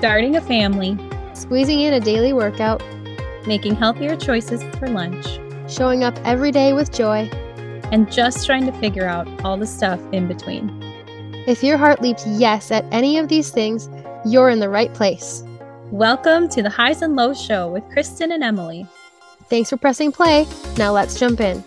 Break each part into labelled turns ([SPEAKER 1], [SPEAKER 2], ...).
[SPEAKER 1] starting a family,
[SPEAKER 2] squeezing in a daily workout,
[SPEAKER 1] making healthier choices for lunch,
[SPEAKER 2] showing up every day with joy,
[SPEAKER 1] and just trying to figure out all the stuff in between.
[SPEAKER 2] If your heart leaps yes at any of these things, you're in the right place.
[SPEAKER 1] Welcome to the Highs and Lows Show with Kristin and Emily.
[SPEAKER 2] Thanks for pressing play. Now let's jump in.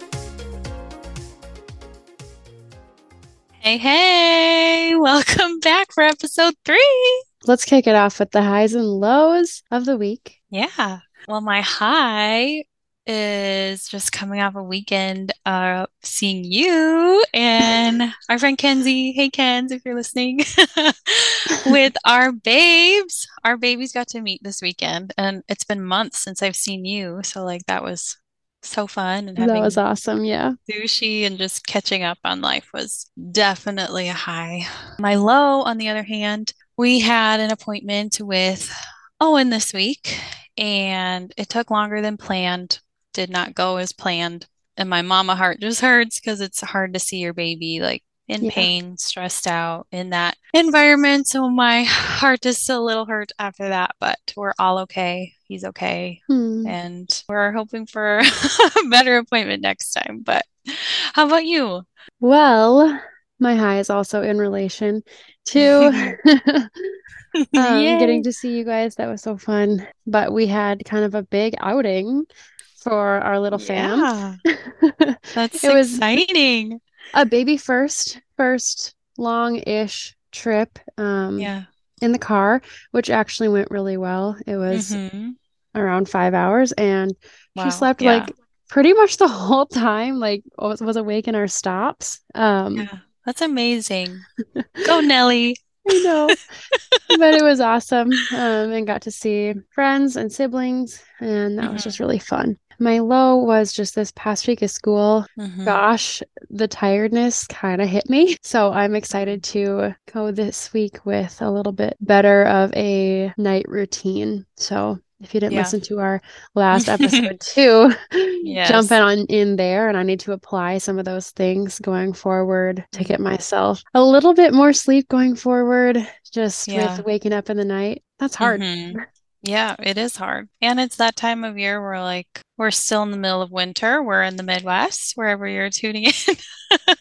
[SPEAKER 3] Hey, hey, welcome back for episode three.
[SPEAKER 2] Let's kick it off with the highs and lows of the week.
[SPEAKER 3] Yeah. Well, my high is just coming off a weekend of seeing you and our friend Kenzie. Hey, Kenz, if you're listening, with our babes. Our babies got to meet this weekend, and it's been months since I've seen you. So, like, that was so fun and
[SPEAKER 2] that was awesome yeah
[SPEAKER 3] sushi and just catching up on life was definitely a high my low on the other hand we had an appointment with owen this week and it took longer than planned did not go as planned and my mama heart just hurts because it's hard to see your baby like in yeah. pain, stressed out in that environment. So my heart is still a little hurt after that, but we're all okay. He's okay. Hmm. And we're hoping for a better appointment next time. But how about you?
[SPEAKER 2] Well, my high is also in relation to um, getting to see you guys. That was so fun. But we had kind of a big outing for our little fam.
[SPEAKER 3] Yeah. That's it
[SPEAKER 2] was exciting. A baby first, first long ish trip. Um,
[SPEAKER 3] yeah.
[SPEAKER 2] In the car, which actually went really well. It was mm-hmm. around five hours, and wow. she slept yeah. like pretty much the whole time. Like was, was awake in our stops. Um,
[SPEAKER 3] yeah, that's amazing. Go Nelly.
[SPEAKER 2] I know, but it was awesome, um, and got to see friends and siblings, and that mm-hmm. was just really fun. My low was just this past week of school. Mm-hmm. Gosh, the tiredness kind of hit me. So I'm excited to go this week with a little bit better of a night routine. So if you didn't yeah. listen to our last episode too, yes. jump in on in there and I need to apply some of those things going forward to get myself a little bit more sleep going forward just yeah. with waking up in the night. That's hard. Mm-hmm.
[SPEAKER 3] Yeah, it is hard. And it's that time of year where like we're still in the middle of winter. We're in the Midwest, wherever you're tuning in.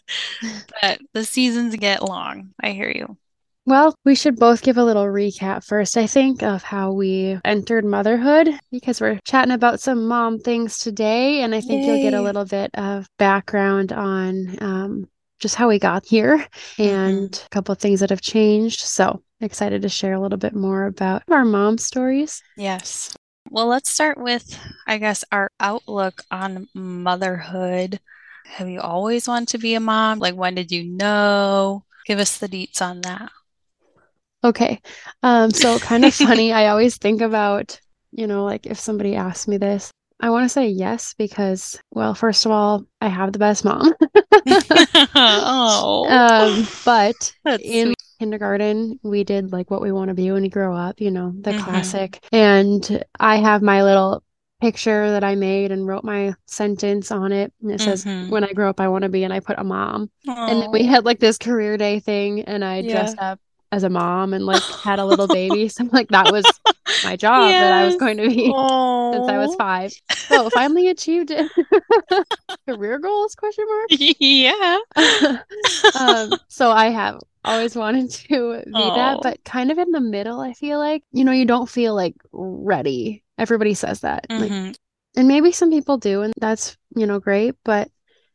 [SPEAKER 3] but the seasons get long. I hear you.
[SPEAKER 2] Well, we should both give a little recap first, I think, of how we entered motherhood because we're chatting about some mom things today. And I think Yay. you'll get a little bit of background on um, just how we got here and mm-hmm. a couple of things that have changed. So excited to share a little bit more about our mom stories.
[SPEAKER 3] Yes. Well, let's start with, I guess, our outlook on motherhood. Have you always wanted to be a mom? Like, when did you know? Give us the deets on that.
[SPEAKER 2] Okay. Um, so kind of funny. I always think about, you know, like if somebody asked me this, I want to say yes because, well, first of all, I have the best mom.
[SPEAKER 3] oh.
[SPEAKER 2] Um, but That's in sweet. kindergarten, we did like what we want to be when we grow up, you know, the mm-hmm. classic. And I have my little picture that I made and wrote my sentence on it. And it says, mm-hmm. When I grow up, I want to be, and I put a mom. And then we had like this career day thing, and I yeah. dressed up as a mom and like had a little baby. So I'm like that was my job yes. that I was going to be Aww. since I was five. So finally achieved it. Career goals? Question mark.
[SPEAKER 3] Yeah.
[SPEAKER 2] um, so I have always wanted to be Aww. that, but kind of in the middle. I feel like you know you don't feel like ready. Everybody says that, mm-hmm. like, and maybe some people do, and that's you know great. But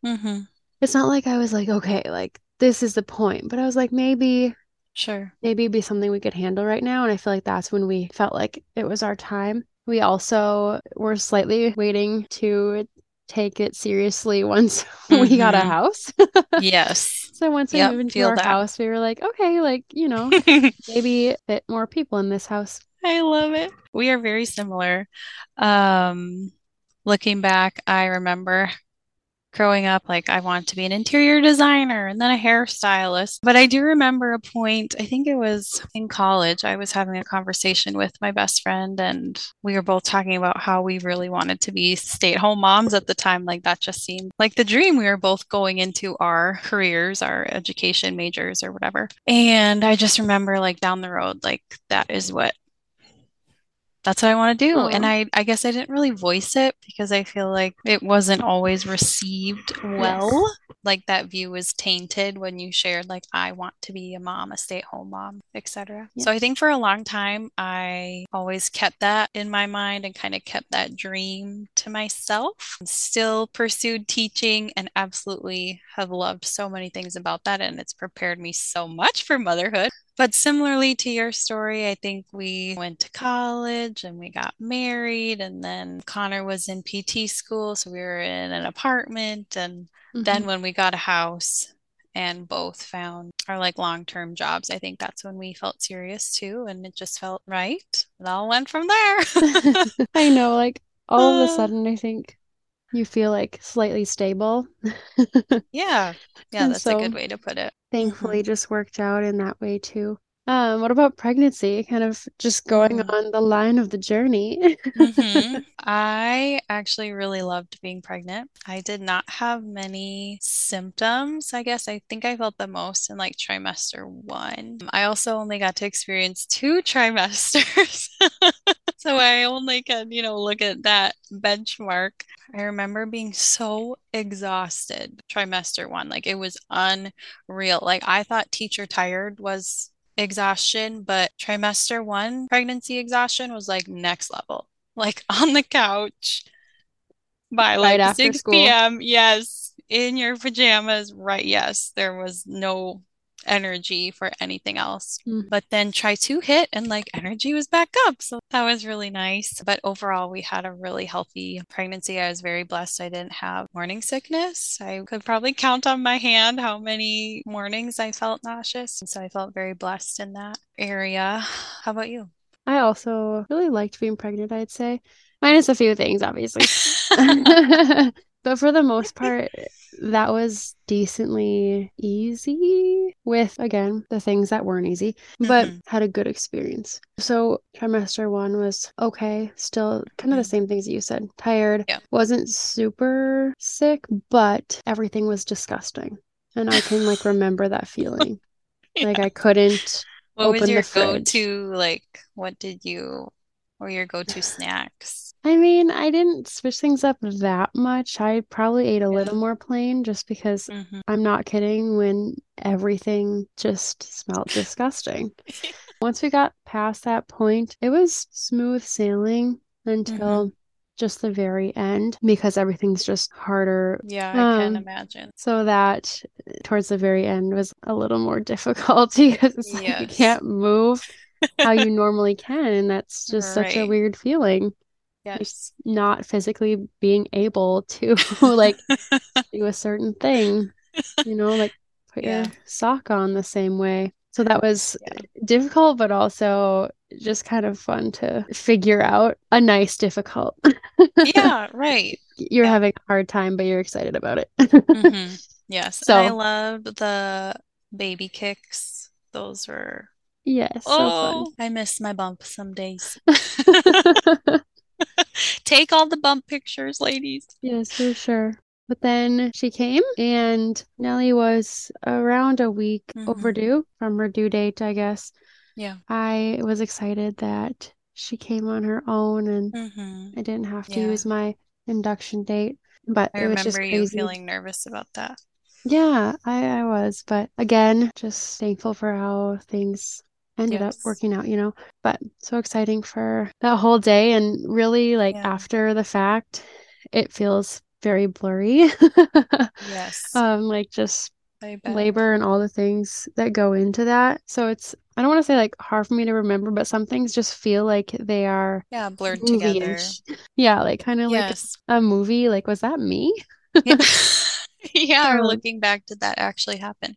[SPEAKER 2] mm-hmm. it's not like I was like okay, like this is the point. But I was like maybe
[SPEAKER 3] Sure.
[SPEAKER 2] Maybe be something we could handle right now. And I feel like that's when we felt like it was our time. We also were slightly waiting to take it seriously once mm-hmm. we got a mm-hmm. house.
[SPEAKER 3] yes.
[SPEAKER 2] So once we yep, moved into our that. house, we were like, okay, like, you know, maybe fit more people in this house.
[SPEAKER 3] I love it. We are very similar. Um, looking back, I remember growing up, like I wanted to be an interior designer and then a hairstylist. But I do remember a point, I think it was in college, I was having a conversation with my best friend, and we were both talking about how we really wanted to be stay at home moms at the time. Like that just seemed like the dream. We were both going into our careers, our education majors or whatever. And I just remember, like, down the road, like, that is what that's what I want to do. And I, I guess I didn't really voice it because I feel like it wasn't always received well. Yes. Like that view was tainted when you shared like I want to be a mom, a stay-at-home mom, etc. So I think for a long time I always kept that in my mind and kind of kept that dream to myself. Still pursued teaching and absolutely have loved so many things about that and it's prepared me so much for motherhood. But similarly to your story, I think we went to college and we got married, and then Connor was in PT school. So we were in an apartment. And mm-hmm. then when we got a house and both found our like long term jobs, I think that's when we felt serious too. And it just felt right. It all went from there.
[SPEAKER 2] I know, like all of a sudden, I think you feel like slightly stable.
[SPEAKER 3] yeah. Yeah, that's so, a good way to put it.
[SPEAKER 2] Thankfully, just worked out in that way too. Um, what about pregnancy? Kind of just going on the line of the journey.
[SPEAKER 3] mm-hmm. I actually really loved being pregnant. I did not have many symptoms. I guess I think I felt the most in like trimester one. I also only got to experience two trimesters. So I only can, you know, look at that benchmark. I remember being so exhausted trimester one. Like it was unreal. Like I thought teacher tired was exhaustion, but trimester one pregnancy exhaustion was like next level. Like on the couch by like right 6 school. p.m. Yes, in your pajamas. Right. Yes, there was no energy for anything else. Mm. But then try to hit and like energy was back up. So that was really nice. But overall, we had a really healthy pregnancy. I was very blessed. I didn't have morning sickness. I could probably count on my hand how many mornings I felt nauseous. And so I felt very blessed in that area. How about you?
[SPEAKER 2] I also really liked being pregnant, I'd say. Minus a few things, obviously. but for the most part, that was decently easy with again the things that weren't easy but mm-hmm. had a good experience so trimester one was okay still kind of the mm-hmm. same things that you said tired yeah. wasn't super sick but everything was disgusting and i can like remember that feeling yeah. like i couldn't
[SPEAKER 3] what was your go-to like what did you or your go-to snacks
[SPEAKER 2] I mean, I didn't switch things up that much. I probably ate a yeah. little more plain just because mm-hmm. I'm not kidding when everything just smelled disgusting. Once we got past that point, it was smooth sailing until mm-hmm. just the very end because everything's just harder.
[SPEAKER 3] Yeah, I um, can imagine.
[SPEAKER 2] So that towards the very end was a little more difficult because it's yes. like you can't move how you normally can. And that's just right. such a weird feeling
[SPEAKER 3] yes
[SPEAKER 2] not physically being able to like do a certain thing you know like put yeah. your sock on the same way so that was yeah. difficult but also just kind of fun to figure out a nice difficult
[SPEAKER 3] yeah right
[SPEAKER 2] you're
[SPEAKER 3] yeah.
[SPEAKER 2] having a hard time but you're excited about it
[SPEAKER 3] mm-hmm. yes so i love the baby kicks those were
[SPEAKER 2] Yes.
[SPEAKER 3] Oh, I miss my bump some days. Take all the bump pictures, ladies.
[SPEAKER 2] Yes, for sure. But then she came, and Nellie was around a week mm-hmm. overdue from her due date, I guess.
[SPEAKER 3] Yeah.
[SPEAKER 2] I was excited that she came on her own and mm-hmm. I didn't have to yeah. use my induction date. But
[SPEAKER 3] I
[SPEAKER 2] it was just
[SPEAKER 3] you feeling nervous about that.
[SPEAKER 2] Yeah, I, I was. But again, just thankful for how things ended yes. up working out, you know. But so exciting for that whole day. And really, like yeah. after the fact, it feels very blurry.
[SPEAKER 3] yes.
[SPEAKER 2] Um, like just labor and all the things that go into that. So it's I don't want to say like hard for me to remember, but some things just feel like they are
[SPEAKER 3] yeah blurred together.
[SPEAKER 2] Yeah, like kind of yes. like a movie. Like was that me?
[SPEAKER 3] yeah, yeah um, or looking back, did that actually happen?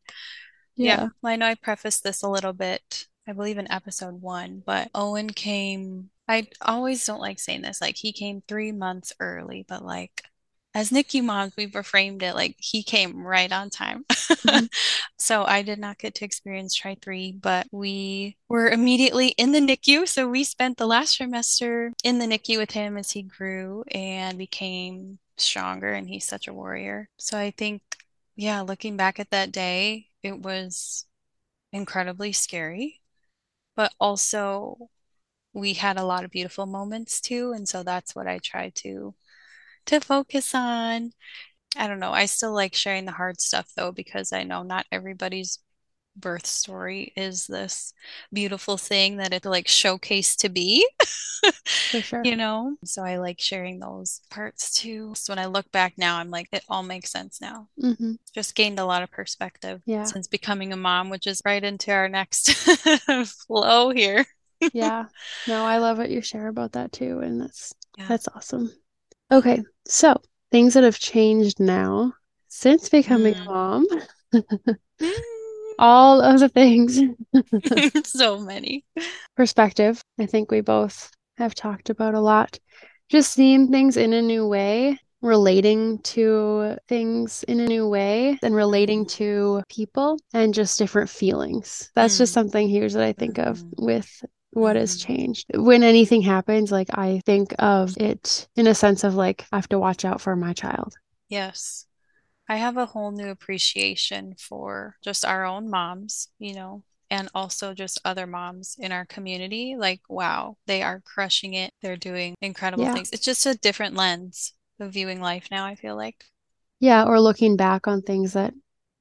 [SPEAKER 3] Yeah. yeah. Well, I know I prefaced this a little bit I believe in episode one, but Owen came. I always don't like saying this, like he came three months early, but like as NICU moms, we've reframed it like he came right on time. Mm-hmm. so I did not get to experience try three, but we were immediately in the NICU. So we spent the last trimester in the NICU with him as he grew and became stronger, and he's such a warrior. So I think, yeah, looking back at that day, it was incredibly scary but also we had a lot of beautiful moments too. And so that's what I try to to focus on. I don't know. I still like sharing the hard stuff though, because I know not everybody's birth story is this beautiful thing that it like showcased to be.
[SPEAKER 2] For sure.
[SPEAKER 3] You know? So I like sharing those parts too. So when I look back now, I'm like, it all makes sense now.
[SPEAKER 2] hmm
[SPEAKER 3] Just gained a lot of perspective
[SPEAKER 2] Yeah.
[SPEAKER 3] since becoming a mom, which is right into our next flow here.
[SPEAKER 2] Yeah. No, I love what you share about that too. And that's
[SPEAKER 3] Yeah.
[SPEAKER 2] that's awesome. Okay. So things that have changed now since becoming a
[SPEAKER 3] Mm.
[SPEAKER 2] mom. All of the things.
[SPEAKER 3] so many.
[SPEAKER 2] Perspective. I think we both have talked about a lot. Just seeing things in a new way, relating to things in a new way, and relating to people and just different feelings. That's just
[SPEAKER 3] Mm.
[SPEAKER 2] something huge that I think of
[SPEAKER 3] Mhm.
[SPEAKER 2] with what has
[SPEAKER 3] Mhm.
[SPEAKER 2] changed. When anything happens, like I think of it in a sense of like I have to watch out for my child.
[SPEAKER 3] Yes. I have a whole new appreciation for just our own moms, you know, and also just other moms in our community. Like, wow, they are crushing it. They're doing incredible
[SPEAKER 2] Yeah.
[SPEAKER 3] things. It's just a different lens of viewing life now, I feel like.
[SPEAKER 2] Yeah, or looking back on things that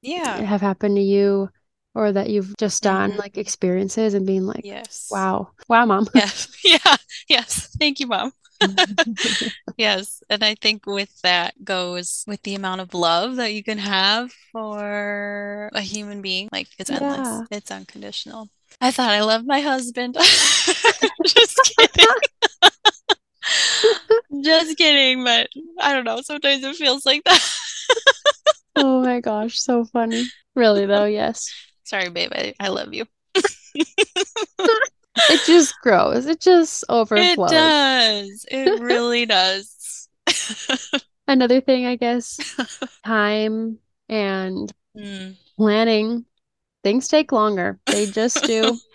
[SPEAKER 3] Yeah.
[SPEAKER 2] have happened to you or that you've just done,
[SPEAKER 3] Mhm.
[SPEAKER 2] like experiences and being like,
[SPEAKER 3] Yes.
[SPEAKER 2] wow, wow, mom.
[SPEAKER 3] Yes. Yeah. Yes. Thank you, Mom. Yes. And I think with that goes with the amount of love that you can have for a human being. Like it's endless.
[SPEAKER 2] Yeah.
[SPEAKER 3] It's unconditional. I thought I loved my husband. Just kidding. Just kidding, but I don't know. Sometimes it feels like that.
[SPEAKER 2] Oh my gosh, so funny. Really though, yes.
[SPEAKER 3] Sorry, babe. I, I love you.
[SPEAKER 2] It just grows. It just overflows.
[SPEAKER 3] It does. It really does.
[SPEAKER 2] Another thing, I guess, time and
[SPEAKER 3] Mm.
[SPEAKER 2] planning, things take longer. They just do.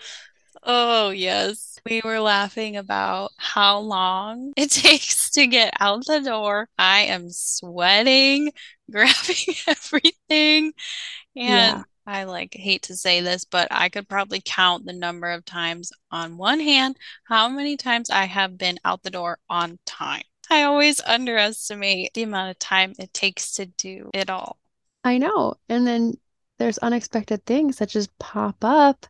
[SPEAKER 3] Oh, yes. We were laughing about how long it takes to get out the door. I am sweating, grabbing everything.
[SPEAKER 2] Yeah.
[SPEAKER 3] I like hate to say this, but I could probably count the number of times on one hand how many times I have been out the door on time. I always underestimate the amount of time it takes to do it all.
[SPEAKER 2] I know. And then there's unexpected things that just pop up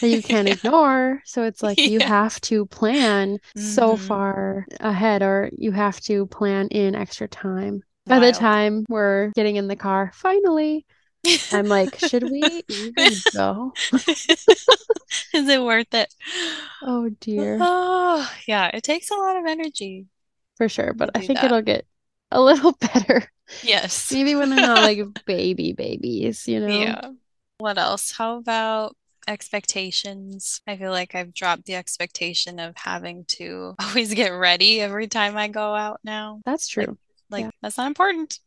[SPEAKER 2] that you can't
[SPEAKER 3] Yeah.
[SPEAKER 2] ignore. So it's like you have to plan so
[SPEAKER 3] Mhm.
[SPEAKER 2] far ahead, or you have to plan in extra time. By the time we're getting in the car, finally, I'm like, should we even go?
[SPEAKER 3] Is it worth it?
[SPEAKER 2] Oh dear.
[SPEAKER 3] Oh, yeah, it takes a lot of energy.
[SPEAKER 2] For sure. But I think
[SPEAKER 3] that.
[SPEAKER 2] it'll get a little better.
[SPEAKER 3] Yes.
[SPEAKER 2] Maybe when they're not like baby babies, you know?
[SPEAKER 3] Yeah. What else? How about expectations? I feel like I've dropped the expectation of having to always get ready every time I go out now.
[SPEAKER 2] That's
[SPEAKER 3] Like,
[SPEAKER 2] true.
[SPEAKER 3] like
[SPEAKER 2] Yeah.
[SPEAKER 3] that's not important.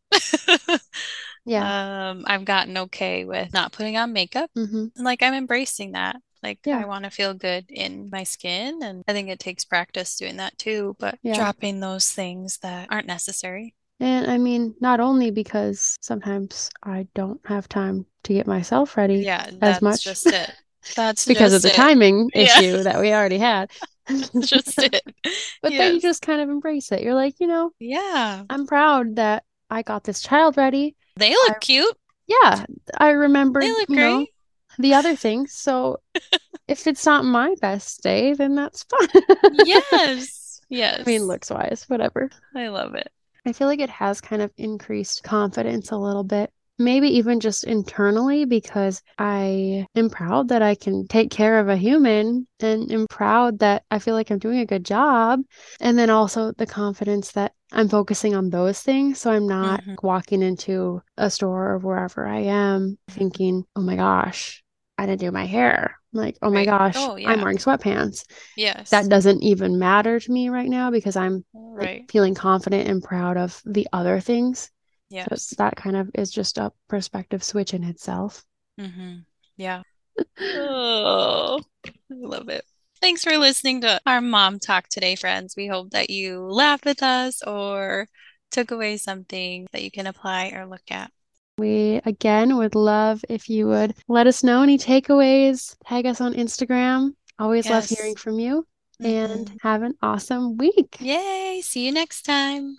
[SPEAKER 2] Yeah.
[SPEAKER 3] Um, I've gotten okay with not putting on makeup.
[SPEAKER 2] hmm
[SPEAKER 3] And like I'm embracing that. Like
[SPEAKER 2] Yeah.
[SPEAKER 3] I want to feel good in my skin, and I think it takes practice doing that too, but
[SPEAKER 2] Yeah.
[SPEAKER 3] dropping those things that aren't necessary.
[SPEAKER 2] And I mean, not only because sometimes I don't have time to get myself ready
[SPEAKER 3] Yeah,
[SPEAKER 2] as
[SPEAKER 3] that's
[SPEAKER 2] much
[SPEAKER 3] just it. That's
[SPEAKER 2] because of the
[SPEAKER 3] it.
[SPEAKER 2] timing
[SPEAKER 3] Yeah.
[SPEAKER 2] issue that we already had.
[SPEAKER 3] That's just it.
[SPEAKER 2] But then you just kind of embrace it. You're like, you know,
[SPEAKER 3] Yeah.
[SPEAKER 2] I'm proud that I got this child ready.
[SPEAKER 3] They look
[SPEAKER 2] I-
[SPEAKER 3] cute.
[SPEAKER 2] Yeah, I remember.
[SPEAKER 3] They look
[SPEAKER 2] you know,
[SPEAKER 3] great.
[SPEAKER 2] the other things. So if it's not my best day, then that's fine.
[SPEAKER 3] Yes. Yes.
[SPEAKER 2] I mean, looks wise, whatever.
[SPEAKER 3] I love it.
[SPEAKER 2] I feel like it has kind of increased confidence a little bit. Maybe even just internally because I am proud that I can take care of a human and am proud that I feel like I'm doing a good job. And then also the confidence that I'm focusing on those things. So I'm not
[SPEAKER 3] Mhm.
[SPEAKER 2] walking into a store or wherever I am thinking, oh my gosh, I didn't do my hair. I'm Like, oh my
[SPEAKER 3] Right.
[SPEAKER 2] gosh,
[SPEAKER 3] Oh,
[SPEAKER 2] I'm wearing sweatpants.
[SPEAKER 3] Yes.
[SPEAKER 2] That doesn't even matter to me right now because I'm like feeling confident and proud of the other things. So
[SPEAKER 3] Yes.
[SPEAKER 2] that kind of is just a perspective switch in itself.
[SPEAKER 3] Mm-hmm. Yeah. Oh, I love it. Thanks for listening to our mom talk today, friends. We hope that you laughed with us or took away something that you can apply or look at.
[SPEAKER 2] We again would love if you would let us know any takeaways, tag us on Instagram. Always love hearing from you. and have an awesome week.
[SPEAKER 3] Yay. See you next time.